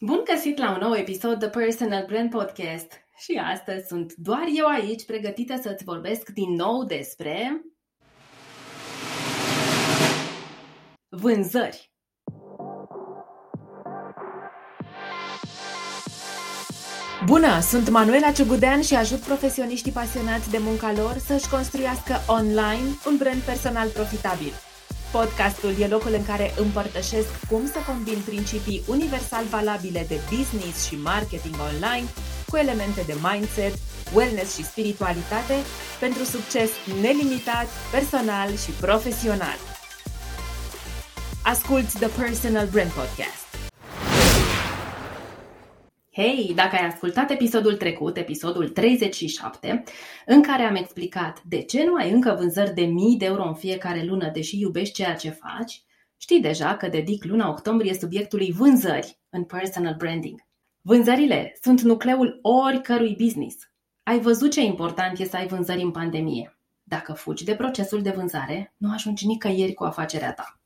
Bun găsit la un nou episod de Personal Brand Podcast. Și astăzi sunt doar eu aici, pregătită să-ți vorbesc din nou despre vânzări. Bună, sunt Manuela Ciugudean și ajut profesioniștii pasionați de munca lor să-și construiască online un brand personal profitabil. Podcastul e locul în care împărtășesc cum să combin principii universal valabile de business și marketing online cu elemente de mindset, wellness și spiritualitate pentru succes nelimitat, personal și profesional. Asculți The Personal Brand Podcast. Hei, dacă ai ascultat episodul trecut, episodul 37, în care am explicat de ce nu ai încă vânzări de mii de euro în fiecare lună, deși iubești ceea ce faci, știi deja că dedic luna octombrie subiectului vânzări în personal branding. Vânzările sunt nucleul oricărui business. Ai văzut ce important e să ai vânzări în pandemie. Dacă fugi de procesul de vânzare, nu ajungi nicăieri cu afacerea ta.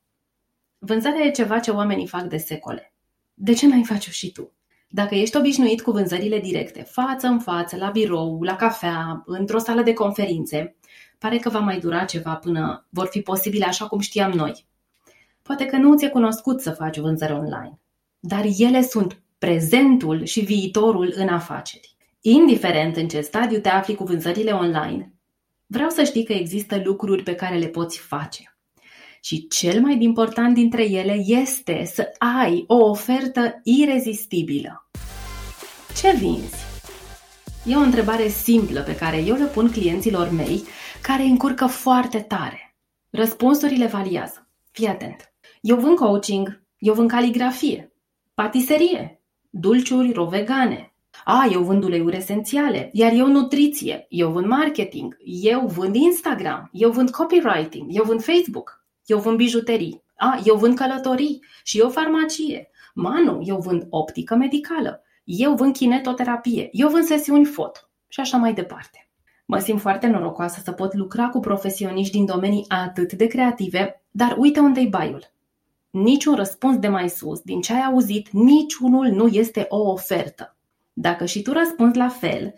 Vânzarea e ceva ce oamenii fac de secole. De ce n-ai face-o și tu? Dacă ești obișnuit cu vânzările directe, față în față, la birou, la cafea, într-o sală de conferințe, pare că va mai dura ceva până vor fi posibile așa cum știam noi. Poate că nu ți-e cunoscut să faci vânzări online, dar ele sunt prezentul și viitorul în afaceri. Indiferent în ce stadiu te afli cu vânzările online, vreau să știi că există lucruri pe care le poți face. Și cel mai important dintre ele este să ai o ofertă irezistibilă. Ce vinzi? E o întrebare simplă pe care eu le pun clienților mei care încurcă foarte tare. Răspunsurile variază. Fii atent. Eu vând coaching, eu vând caligrafie, patiserie, dulciuri rovegane. A, eu vând uleiuri esențiale, iar eu nutriție, eu vând marketing, eu vând Instagram, eu vând copywriting, eu vând Facebook. Eu vând bijuterii. A, eu vând călătorii și eu farmacie. Manu, eu vând optică medicală. Eu vând kinetoterapie. Eu vând sesiuni foto. Și așa mai departe. Mă simt foarte norocoasă să pot lucra cu profesioniști din domenii atât de creative, dar uite unde-i baiul. Niciun răspuns de mai sus, din ce ai auzit, niciunul nu este o ofertă. Dacă și tu răspunzi la fel,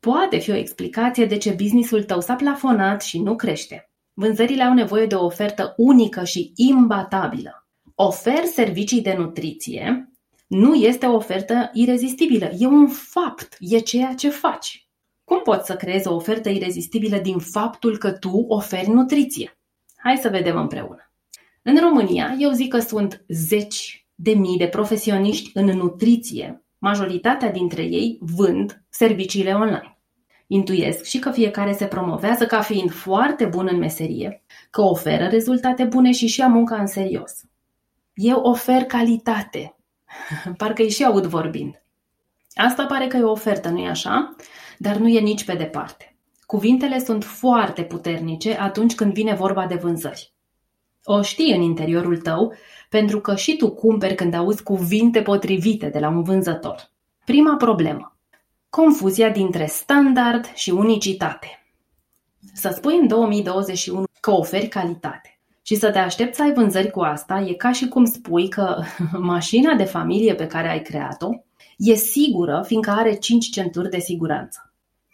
poate fi o explicație de ce businessul tău s-a plafonat și nu crește. Vânzările au nevoie de o ofertă unică și imbatabilă. Ofer servicii de nutriție nu este o ofertă irezistibilă, e un fapt, e ceea ce faci. Cum poți să creezi o ofertă irezistibilă din faptul că tu oferi nutriție? Hai să vedem împreună. În România, eu zic că sunt zeci de mii de profesioniști în nutriție. Majoritatea dintre ei vând serviciile online. Intuiesc și că fiecare se promovează ca fiind foarte bun în meserie, că oferă rezultate bune și și ia munca în serios. Eu ofer calitate. Parcă îi și aud vorbind. Asta pare că e o ofertă, nu-i așa? Dar nu e nici pe departe. Cuvintele sunt foarte puternice atunci când vine vorba de vânzări. O știi în interiorul tău, pentru că și tu cumperi când auzi cuvinte potrivite de la un vânzător. Prima problemă. Confuzia dintre standard și unicitate. Să spui în 2021 că oferi calitate și să te aștepți să ai vânzări cu asta e ca și cum spui că mașina de familie pe care ai creat-o e sigură fiindcă are 5 centuri de siguranță.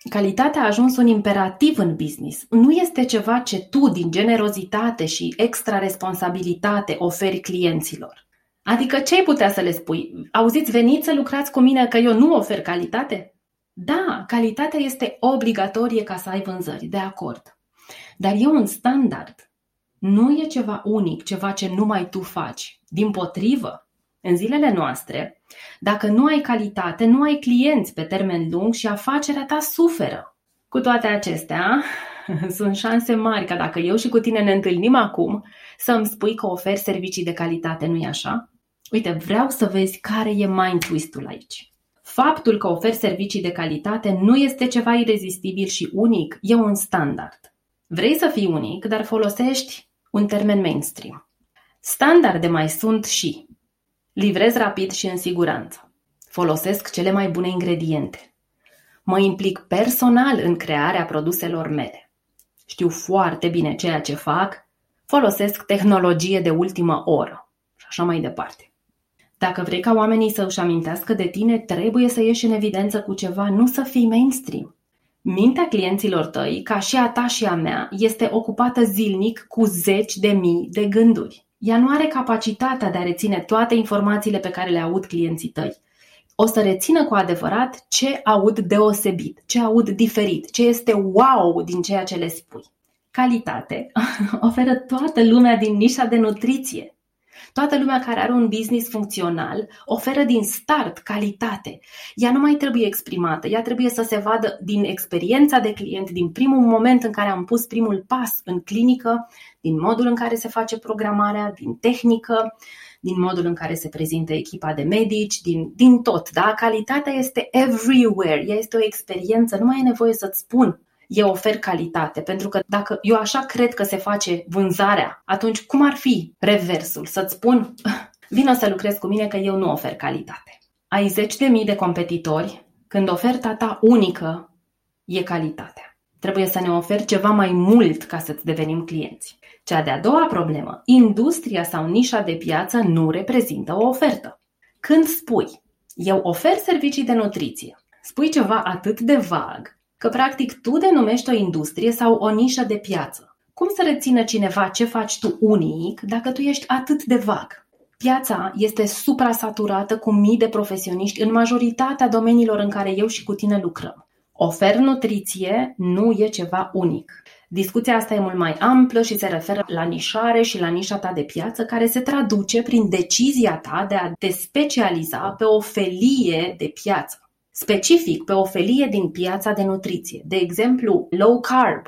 Calitatea a ajuns un imperativ în business. Nu este ceva ce tu, din generozitate și extra responsabilitate, oferi clienților. Adică ce ai putea să le spui? Auziți, veniți să lucrați cu mine că eu nu ofer calitate? Da, calitatea este obligatorie ca să ai vânzări, de acord. Dar e un standard. Nu e ceva unic, ceva ce numai tu faci. Din potrivă, în zilele noastre, dacă nu ai calitate, nu ai clienți pe termen lung și afacerea ta suferă. Cu toate acestea, sunt șanse mari ca dacă eu și cu tine ne întâlnim acum, să îmi spui că oferi servicii de calitate, nu-i așa? Uite, vreau să vezi care e mind twist-ul aici. Faptul că oferi servicii de calitate nu este ceva irezistibil și unic, e un standard. Vrei să fii unic, dar folosești un termen mainstream. Standarde mai sunt și livrez rapid și în siguranță. Folosesc cele mai bune ingrediente. Mă implic personal în crearea produselor mele. Știu foarte bine ceea ce fac, folosesc tehnologie de ultimă oră și așa mai departe. Dacă vrei ca oamenii să își amintească de tine, trebuie să ieși în evidență cu ceva, nu să fii mainstream. Mintea clienților tăi, ca și a ta și a mea, este ocupată zilnic cu zeci de mii de gânduri. Ea nu are capacitatea de a reține toate informațiile pe care le aud clienții tăi. O să rețină cu adevărat ce aud deosebit, ce aud diferit, ce este wow din ceea ce le spui. Calitate oferă toată lumea din nișa de nutriție. Toată lumea care are un business funcțional oferă din start calitate. Ea nu mai trebuie exprimată, ea trebuie să se vadă din experiența de client, din primul moment în care am pus primul pas în clinică, din modul în care se face programarea, din tehnică, din modul în care se prezintă echipa de medici, din, din tot. Da? Calitatea este everywhere, ea este o experiență, nu mai e nevoie să-ți spun eu ofer calitate. Pentru că dacă eu așa cred că se face vânzarea, atunci cum ar fi reversul? Să-ți spun, vină să lucrezi cu mine că eu nu ofer calitate. Ai zeci de mii de competitori când oferta ta unică e calitatea. Trebuie să ne oferi ceva mai mult ca să-ți devenim clienți. Cea de-a doua problemă, industria sau nișa de piață nu reprezintă o ofertă. Când spui, eu ofer servicii de nutriție, spui ceva atât de vag că practic tu denumești o industrie sau o nișă de piață. Cum să rețină cineva ce faci tu unic dacă tu ești atât de vag? Piața este suprasaturată cu mii de profesioniști în majoritatea domeniilor în care eu și cu tine lucrăm. Ofer nutriție nu e ceva unic. Discuția asta e mult mai amplă și se referă la nișare și la nișa ta de piață care se traduce prin decizia ta de a te specializa pe o felie de piață specific pe o felie din piața de nutriție. De exemplu, low carb,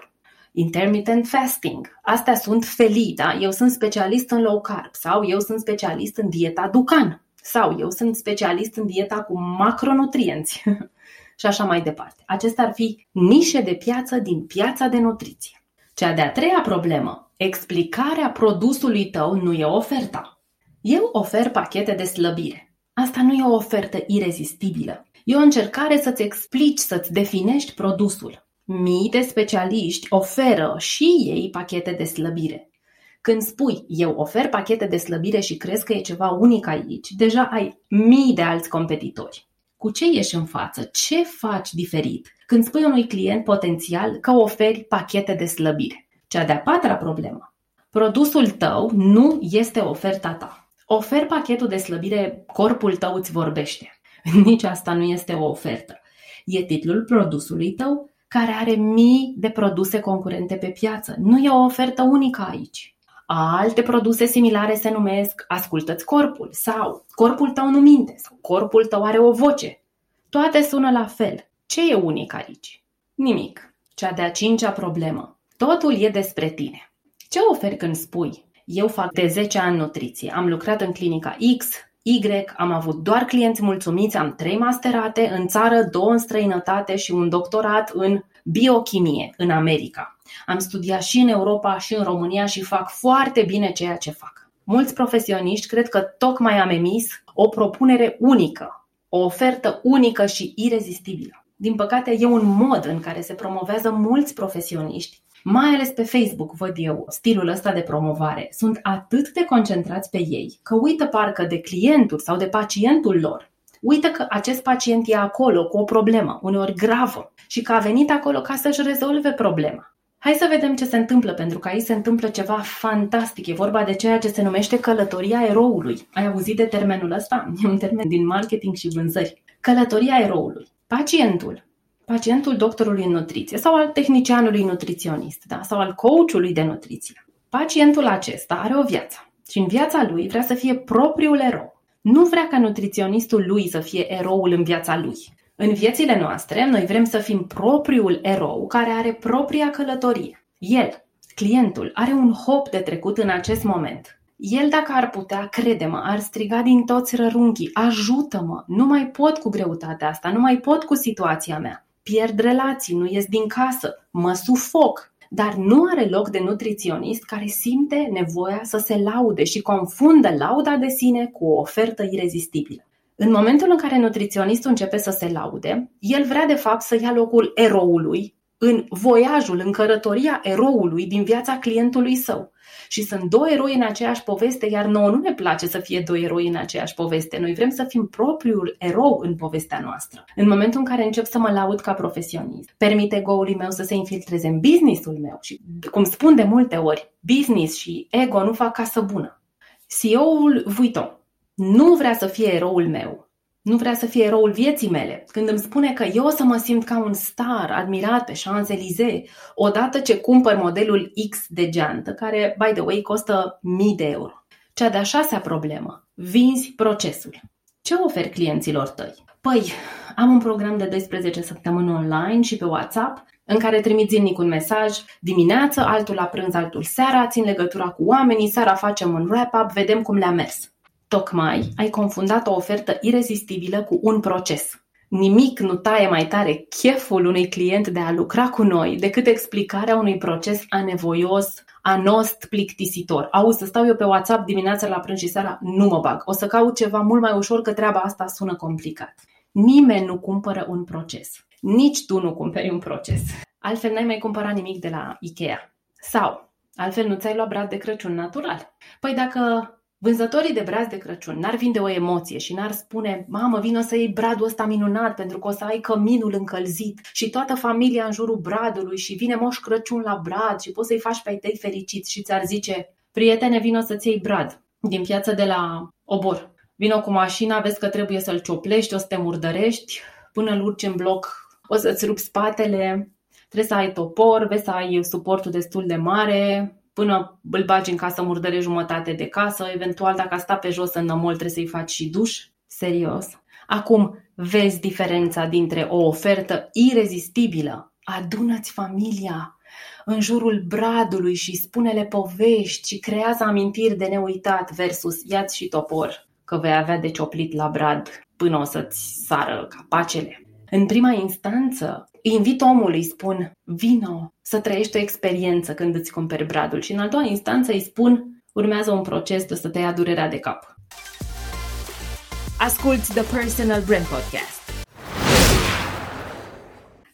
intermittent fasting. Astea sunt felii, da? Eu sunt specialist în low carb sau eu sunt specialist în dieta Ducan sau eu sunt specialist în dieta cu macronutrienți și așa mai departe. Acestea ar fi nișe de piață din piața de nutriție. Cea de-a treia problemă, explicarea produsului tău nu e oferta. Eu ofer pachete de slăbire. Asta nu e o ofertă irezistibilă. E o încercare să-ți explici, să-ți definești produsul. Mii de specialiști oferă și ei pachete de slăbire. Când spui, eu ofer pachete de slăbire și crezi că e ceva unic aici, deja ai mii de alți competitori. Cu ce ieși în față? Ce faci diferit? Când spui unui client potențial că oferi pachete de slăbire. Cea de-a patra problemă. Produsul tău nu este oferta ta. Ofer pachetul de slăbire, corpul tău îți vorbește. Nici asta nu este o ofertă. E titlul produsului tău care are mii de produse concurente pe piață. Nu e o ofertă unică aici. Alte produse similare se numesc Ascultă-ți corpul sau Corpul tău nu minte sau Corpul tău are o voce. Toate sună la fel. Ce e unic aici? Nimic. Cea de-a cincea problemă. Totul e despre tine. Ce oferi când spui? Eu fac de 10 ani nutriție, am lucrat în clinica X, Y, am avut doar clienți mulțumiți, am trei masterate în țară, două în străinătate și un doctorat în biochimie în America. Am studiat și în Europa și în România și fac foarte bine ceea ce fac. Mulți profesioniști cred că tocmai am emis o propunere unică, o ofertă unică și irezistibilă. Din păcate, e un mod în care se promovează mulți profesioniști mai ales pe Facebook văd eu stilul ăsta de promovare. Sunt atât de concentrați pe ei că uită parcă de clientul sau de pacientul lor. Uită că acest pacient e acolo cu o problemă, uneori gravă, și că a venit acolo ca să-și rezolve problema. Hai să vedem ce se întâmplă, pentru că aici se întâmplă ceva fantastic. E vorba de ceea ce se numește călătoria eroului. Ai auzit de termenul ăsta? E un termen din marketing și vânzări. Călătoria eroului. Pacientul pacientul doctorului în nutriție sau al tehnicianului nutriționist da? sau al coachului de nutriție. Pacientul acesta are o viață și în viața lui vrea să fie propriul erou. Nu vrea ca nutriționistul lui să fie eroul în viața lui. În viețile noastre, noi vrem să fim propriul erou care are propria călătorie. El, clientul, are un hop de trecut în acest moment. El, dacă ar putea, crede-mă, ar striga din toți rărunchii, ajută-mă, nu mai pot cu greutatea asta, nu mai pot cu situația mea pierd relații, nu ies din casă, mă sufoc. Dar nu are loc de nutriționist care simte nevoia să se laude și confundă lauda de sine cu o ofertă irezistibilă. În momentul în care nutriționistul începe să se laude, el vrea de fapt să ia locul eroului în voiajul, în cărătoria eroului din viața clientului său. Și sunt doi eroi în aceeași poveste, iar nouă nu ne place să fie doi eroi în aceeași poveste. Noi vrem să fim propriul erou în povestea noastră. În momentul în care încep să mă laud ca profesionist, permite ego-ului meu să se infiltreze în businessul meu și, cum spun de multe ori, business și ego nu fac casă bună. CEO-ul Vuitton nu vrea să fie eroul meu, nu vrea să fie eroul vieții mele. Când îmi spune că eu o să mă simt ca un star admirat pe Champs-Élysées odată ce cumpăr modelul X de geantă, care, by the way, costă mii de euro. Cea de-a șasea problemă. Vinzi procesul. Ce oferi clienților tăi? Păi, am un program de 12 săptămâni online și pe WhatsApp în care trimit zilnic un mesaj, dimineață, altul la prânz, altul seara, țin legătura cu oamenii, seara facem un wrap-up, vedem cum le-a mers. Tocmai ai confundat o ofertă irezistibilă cu un proces. Nimic nu taie mai tare cheful unui client de a lucra cu noi decât explicarea unui proces anevoios, anost, plictisitor. Auzi, să stau eu pe WhatsApp dimineața la prânz și seara, nu mă bag. O să caut ceva mult mai ușor că treaba asta sună complicat. Nimeni nu cumpără un proces. Nici tu nu cumperi un proces. Altfel n-ai mai cumpărat nimic de la Ikea. Sau, altfel nu ți-ai luat brad de Crăciun natural. Păi dacă Vânzătorii de brazi de Crăciun n-ar vinde o emoție și n-ar spune Mamă, vină să iei bradul ăsta minunat pentru că o să ai căminul încălzit și toată familia în jurul bradului și vine Moș Crăciun la brad și poți să-i faci pe ai tăi fericiți și ți-ar zice Prietene, vină să-ți iei brad din piața de la Obor. Vino cu mașina, vezi că trebuie să-l cioplești, o să te murdărești, până îl urci în bloc o să-ți rupi spatele, trebuie să ai topor, vezi să ai suportul destul de mare, până îl bagi în casă murdăre jumătate de casă, eventual dacă a stat pe jos în nămol trebuie să-i faci și duș. Serios. Acum vezi diferența dintre o ofertă irezistibilă, adună-ți familia în jurul bradului și spune-le povești și creează amintiri de neuitat versus iați și topor, că vei avea de cioplit la brad până o să-ți sară capacele. În prima instanță, invit omul, îi spun, vino să trăiești o experiență când îți cumperi bradul și în a doua instanță îi spun, urmează un proces de să te ia durerea de cap. Asculți The Personal Brand Podcast.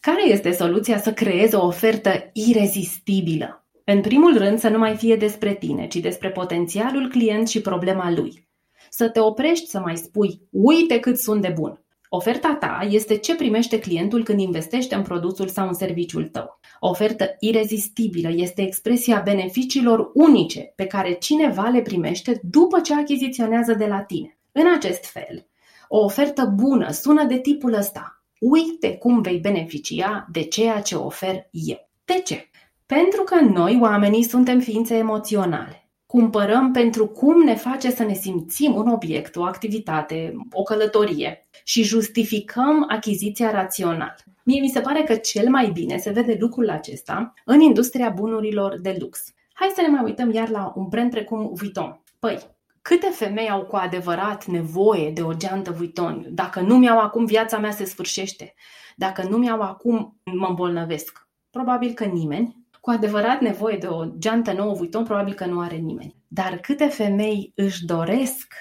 Care este soluția să creezi o ofertă irezistibilă? În primul rând să nu mai fie despre tine, ci despre potențialul client și problema lui. Să te oprești să mai spui, uite cât sunt de bun. Oferta ta este ce primește clientul când investește în produsul sau în serviciul tău. O ofertă irezistibilă este expresia beneficiilor unice pe care cineva le primește după ce achiziționează de la tine. În acest fel, o ofertă bună sună de tipul ăsta. Uite cum vei beneficia de ceea ce ofer eu. De ce? Pentru că noi, oamenii, suntem ființe emoționale. Cumpărăm pentru cum ne face să ne simțim un obiect, o activitate, o călătorie și justificăm achiziția rațional. Mie mi se pare că cel mai bine se vede lucrul acesta în industria bunurilor de lux. Hai să ne mai uităm iar la un brand precum Vuitton. Păi, câte femei au cu adevărat nevoie de o geantă Vuitton? Dacă nu mi-au acum, viața mea se sfârșește. Dacă nu mi-au acum, mă îmbolnăvesc. Probabil că nimeni, cu adevărat nevoie de o geantă nouă Vuitton, probabil că nu are nimeni. Dar câte femei își doresc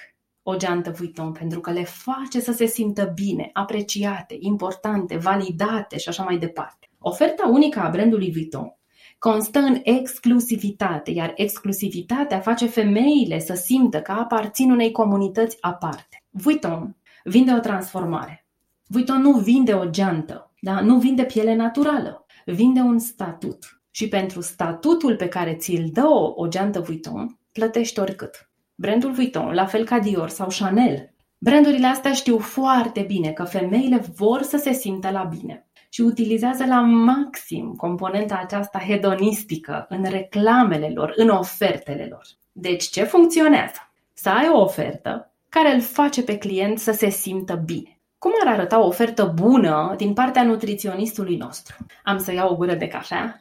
o geantă Vuitton pentru că le face să se simtă bine, apreciate, importante, validate și așa mai departe. Oferta unică a brandului Vuitton constă în exclusivitate, iar exclusivitatea face femeile să simtă că aparțin unei comunități aparte. Vuitton vinde o transformare. Vuitton nu vinde o geantă, da? nu vinde piele naturală, vinde un statut. Și pentru statutul pe care ți-l dă o, o geantă Vuitton, plătești oricât. Brandul Vuitton, la fel ca Dior sau Chanel, brandurile astea știu foarte bine că femeile vor să se simtă la bine și utilizează la maxim componenta aceasta hedonistică în reclamele lor, în ofertele lor. Deci ce funcționează? Să ai o ofertă care îl face pe client să se simtă bine. Cum ar arăta o ofertă bună din partea nutriționistului nostru? Am să iau o gură de cafea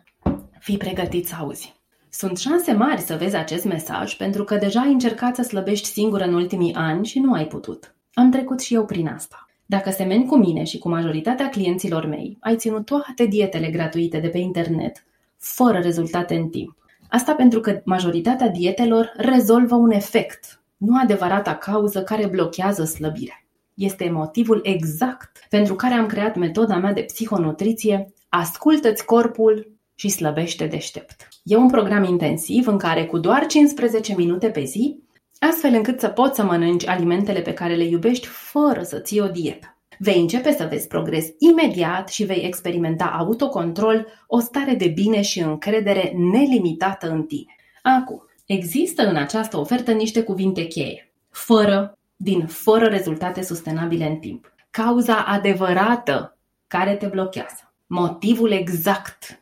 Fii pregătit să auzi. Sunt șanse mari să vezi acest mesaj pentru că deja ai încercat să slăbești singură în ultimii ani și nu ai putut. Am trecut și eu prin asta. Dacă semeni cu mine și cu majoritatea clienților mei, ai ținut toate dietele gratuite de pe internet, fără rezultate în timp. Asta pentru că majoritatea dietelor rezolvă un efect, nu adevărata cauză care blochează slăbirea. Este motivul exact pentru care am creat metoda mea de psihonutriție Ascultă-ți corpul și slăbește deștept. E un program intensiv în care cu doar 15 minute pe zi, astfel încât să poți să mănânci alimentele pe care le iubești fără să ții o dietă. Vei începe să vezi progres imediat și vei experimenta autocontrol, o stare de bine și încredere nelimitată în tine. Acum, există în această ofertă niște cuvinte cheie. Fără, din fără rezultate sustenabile în timp. Cauza adevărată care te blochează. Motivul exact.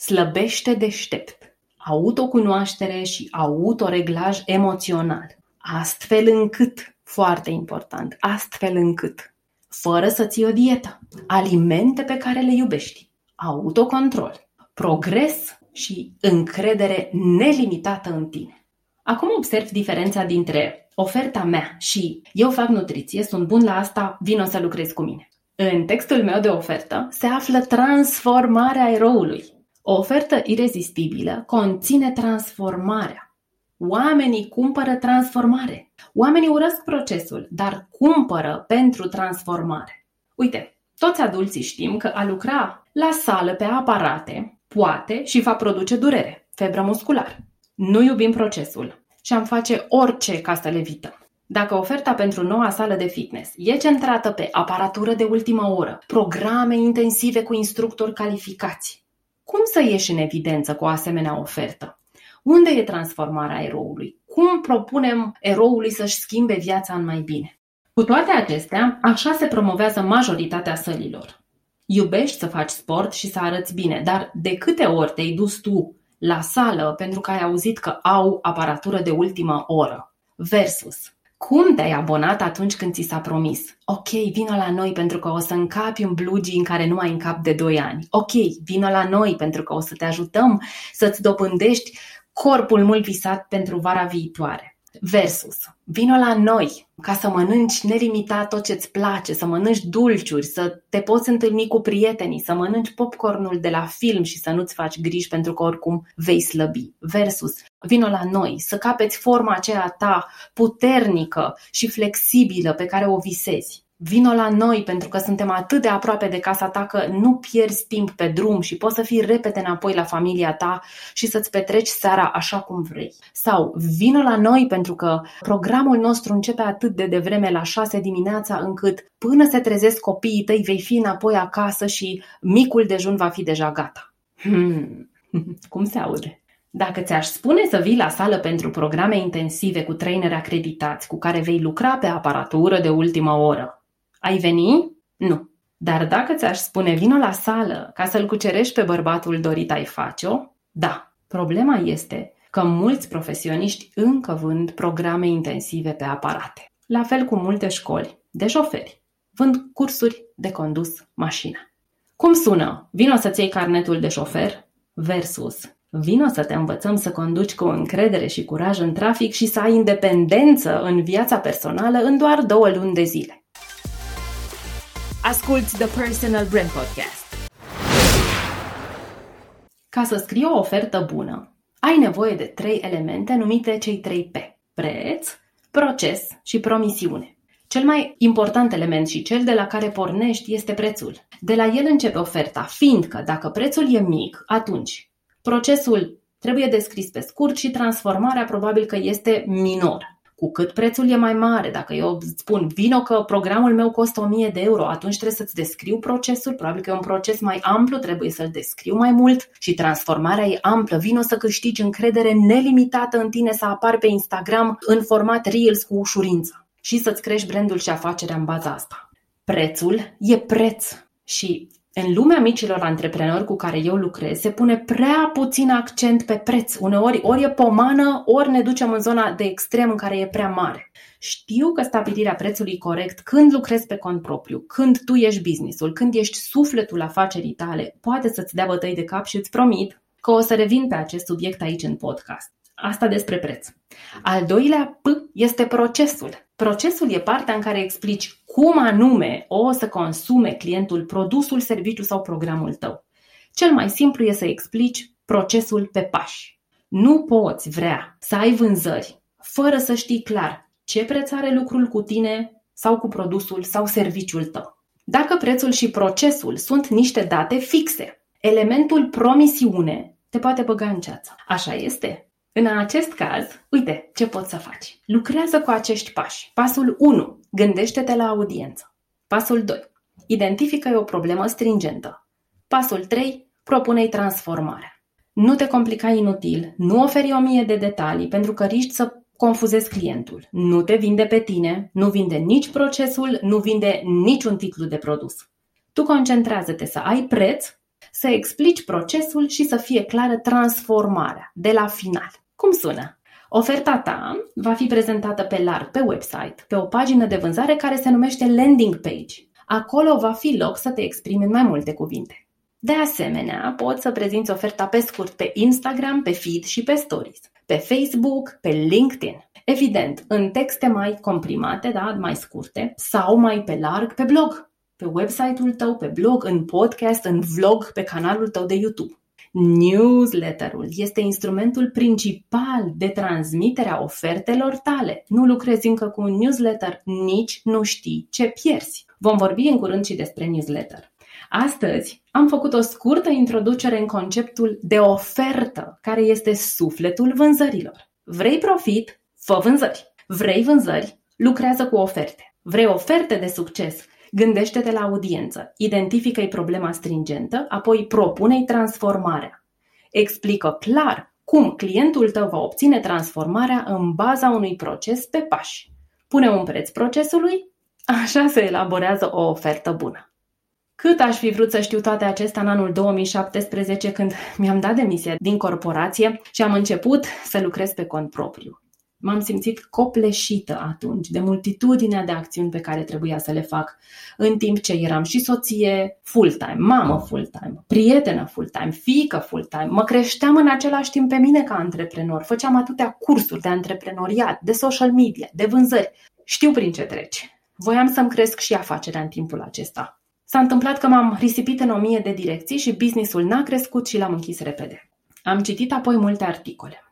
Slăbește deștept. Autocunoaștere și autoreglaj emoțional. Astfel încât, foarte important, astfel încât, fără să ții o dietă, alimente pe care le iubești, autocontrol, progres și încredere nelimitată în tine. Acum observ diferența dintre oferta mea și eu fac nutriție, sunt bun la asta, vino să lucrezi cu mine. În textul meu de ofertă se află transformarea eroului. O ofertă irezistibilă conține transformarea. Oamenii cumpără transformare. Oamenii urăsc procesul, dar cumpără pentru transformare. Uite, toți adulții știm că a lucra la sală pe aparate poate și va produce durere, febră musculară. Nu iubim procesul și am face orice ca să le evităm. Dacă oferta pentru noua sală de fitness e centrată pe aparatură de ultimă oră, programe intensive cu instructori calificați, cum să ieși în evidență cu o asemenea ofertă? Unde e transformarea eroului? Cum propunem eroului să-și schimbe viața în mai bine? Cu toate acestea, așa se promovează majoritatea sălilor. Iubești să faci sport și să arăți bine, dar de câte ori te-ai dus tu la sală pentru că ai auzit că au aparatură de ultimă oră? Versus cum te-ai abonat atunci când ți s-a promis? Ok, vină la noi pentru că o să încapi un blue în care nu ai încap de 2 ani. Ok, vină la noi pentru că o să te ajutăm să-ți dobândești corpul mult visat pentru vara viitoare. Versus, vino la noi ca să mănânci nelimitat tot ce-ți place, să mănânci dulciuri, să te poți întâlni cu prietenii, să mănânci popcornul de la film și să nu-ți faci griji pentru că oricum vei slăbi. Versus, vino la noi să capeți forma aceea ta puternică și flexibilă pe care o visezi. Vino la noi pentru că suntem atât de aproape de casa ta că nu pierzi timp pe drum și poți să fii repede înapoi la familia ta și să-ți petreci seara așa cum vrei. Sau vino la noi pentru că programul nostru începe atât de devreme la 6 dimineața încât până se trezesc copiii tăi vei fi înapoi acasă și micul dejun va fi deja gata. Hmm. Cum se aude? Dacă ți-aș spune să vii la sală pentru programe intensive cu traineri acreditați cu care vei lucra pe aparatură de ultimă oră, ai veni? Nu. Dar dacă ți-aș spune vino la sală ca să-l cucerești pe bărbatul dorit ai face-o? Da. Problema este că mulți profesioniști încă vând programe intensive pe aparate. La fel cu multe școli de șoferi. Vând cursuri de condus mașina. Cum sună? Vino să-ți iei carnetul de șofer versus Vino să te învățăm să conduci cu încredere și curaj în trafic și să ai independență în viața personală în doar două luni de zile. Asculți The Personal Brand Podcast. Ca să scrii o ofertă bună, ai nevoie de trei elemente numite cei trei P. Preț, proces și promisiune. Cel mai important element și cel de la care pornești este prețul. De la el începe oferta, fiindcă dacă prețul e mic, atunci procesul trebuie descris pe scurt și transformarea probabil că este minor. Cu cât prețul e mai mare, dacă eu spun vino că programul meu costă 1000 de euro, atunci trebuie să-ți descriu procesul, probabil că e un proces mai amplu, trebuie să-l descriu mai mult și transformarea e amplă. Vino să câștigi încredere nelimitată în tine, să apari pe Instagram în format Reels cu ușurință și să-ți crești brandul și afacerea în baza asta. Prețul e preț și în lumea micilor antreprenori cu care eu lucrez, se pune prea puțin accent pe preț. Uneori ori e pomană, ori ne ducem în zona de extrem în care e prea mare. Știu că stabilirea prețului corect când lucrezi pe cont propriu, când tu ești businessul, când ești sufletul afacerii tale, poate să-ți dea bătăi de cap și îți promit că o să revin pe acest subiect aici în podcast. Asta despre preț. Al doilea P este procesul. Procesul e partea în care explici cum anume o să consume clientul produsul, serviciu sau programul tău. Cel mai simplu e să explici procesul pe pași. Nu poți vrea să ai vânzări fără să știi clar ce preț are lucrul cu tine sau cu produsul sau serviciul tău. Dacă prețul și procesul sunt niște date fixe, Elementul promisiune te poate băga în ceață. Așa este? În acest caz, uite ce poți să faci. Lucrează cu acești pași. Pasul 1. Gândește-te la audiență. Pasul 2. Identifică o problemă stringentă. Pasul 3. Propune-i transformarea. Nu te complica inutil, nu oferi o mie de detalii pentru că riști să confuzezi clientul. Nu te vinde pe tine, nu vinde nici procesul, nu vinde niciun titlu de produs. Tu concentrează-te să ai preț, să explici procesul și să fie clară transformarea de la final. Cum sună? Oferta ta va fi prezentată pe larg pe website, pe o pagină de vânzare care se numește landing page. Acolo va fi loc să te exprimi în mai multe cuvinte. De asemenea, poți să prezinți oferta pe scurt pe Instagram, pe feed și pe stories, pe Facebook, pe LinkedIn. Evident, în texte mai comprimate, da, mai scurte, sau mai pe larg pe blog, pe website-ul tău, pe blog, în podcast, în vlog, pe canalul tău de YouTube. Newsletterul este instrumentul principal de transmitere a ofertelor tale. Nu lucrezi încă cu un newsletter, nici nu știi ce pierzi. Vom vorbi în curând și despre newsletter. Astăzi am făcut o scurtă introducere în conceptul de ofertă, care este sufletul vânzărilor. Vrei profit? Fă vânzări. Vrei vânzări? Lucrează cu oferte. Vrei oferte de succes? Gândește-te la audiență, identifică-i problema stringentă, apoi propune-i transformarea. Explică clar cum clientul tău va obține transformarea în baza unui proces pe pași. Pune un preț procesului, așa se elaborează o ofertă bună. Cât aș fi vrut să știu toate acestea în anul 2017 când mi-am dat demisia din corporație și am început să lucrez pe cont propriu. M-am simțit copleșită atunci de multitudinea de acțiuni pe care trebuia să le fac, în timp ce eram și soție full-time, mamă full-time, prietenă full-time, fiică full-time. Mă creșteam în același timp pe mine ca antreprenor, făceam atâtea cursuri de antreprenoriat, de social media, de vânzări. Știu prin ce treci. Voiam să-mi cresc și afacerea în timpul acesta. S-a întâmplat că m-am risipit în o mie de direcții și businessul n-a crescut și l-am închis repede. Am citit apoi multe articole.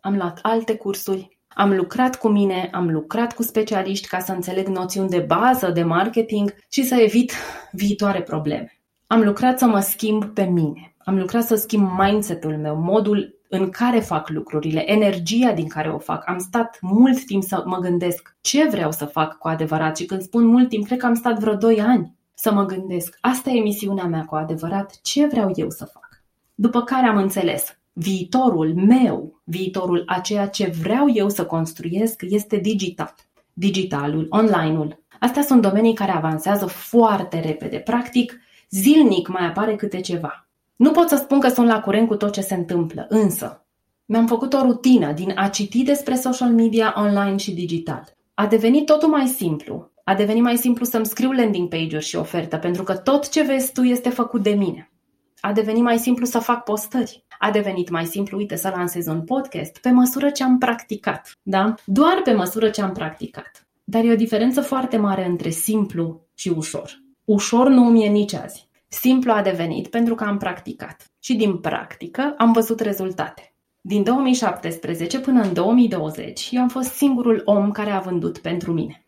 Am luat alte cursuri, am lucrat cu mine, am lucrat cu specialiști ca să înțeleg noțiuni de bază de marketing și să evit viitoare probleme. Am lucrat să mă schimb pe mine. Am lucrat să schimb mindset-ul meu, modul în care fac lucrurile, energia din care o fac. Am stat mult timp să mă gândesc ce vreau să fac cu adevărat și când spun mult timp, cred că am stat vreo 2 ani să mă gândesc. Asta e misiunea mea cu adevărat, ce vreau eu să fac. După care am înțeles, viitorul meu, viitorul a ceea ce vreau eu să construiesc este digital. Digitalul, online-ul. Astea sunt domenii care avansează foarte repede. Practic, zilnic mai apare câte ceva. Nu pot să spun că sunt la curent cu tot ce se întâmplă, însă mi-am făcut o rutină din a citi despre social media online și digital. A devenit totul mai simplu. A devenit mai simplu să-mi scriu landing page-uri și ofertă, pentru că tot ce vezi tu este făcut de mine. A devenit mai simplu să fac postări. A devenit mai simplu, uite, să lansez un podcast pe măsură ce am practicat. Da? Doar pe măsură ce am practicat. Dar e o diferență foarte mare între simplu și ușor. Ușor nu mi-e nici azi. Simplu a devenit pentru că am practicat. Și din practică am văzut rezultate. Din 2017 până în 2020, eu am fost singurul om care a vândut pentru mine.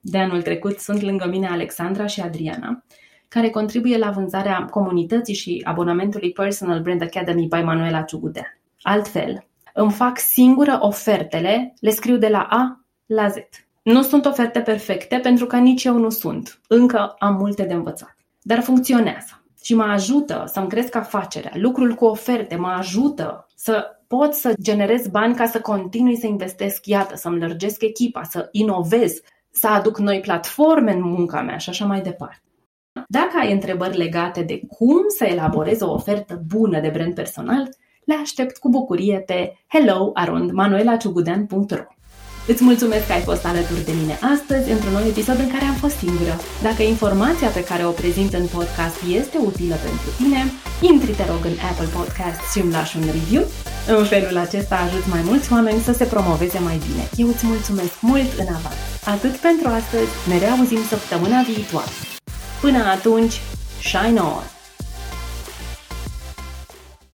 De anul trecut sunt lângă mine Alexandra și Adriana, care contribuie la vânzarea comunității și abonamentului Personal Brand Academy by Manuela Ciugudean. Altfel, îmi fac singură ofertele, le scriu de la A la Z. Nu sunt oferte perfecte pentru că nici eu nu sunt. Încă am multe de învățat. Dar funcționează și mă ajută să-mi cresc afacerea. Lucrul cu oferte mă ajută să pot să generez bani ca să continui să investesc, iată, să-mi lărgesc echipa, să inovez, să aduc noi platforme în munca mea și așa mai departe. Dacă ai întrebări legate de cum să elaborezi o ofertă bună de brand personal, le aștept cu bucurie pe hello.manuelaciugudean.ro Îți mulțumesc că ai fost alături de mine astăzi într-un nou episod în care am fost singură. Dacă informația pe care o prezint în podcast este utilă pentru tine, intri te rog în Apple Podcast și îmi lași un review. În felul acesta ajut mai mulți oameni să se promoveze mai bine. Eu îți mulțumesc mult în avans. Atât pentru astăzi, ne reauzim săptămâna viitoare. Până atunci, shine on!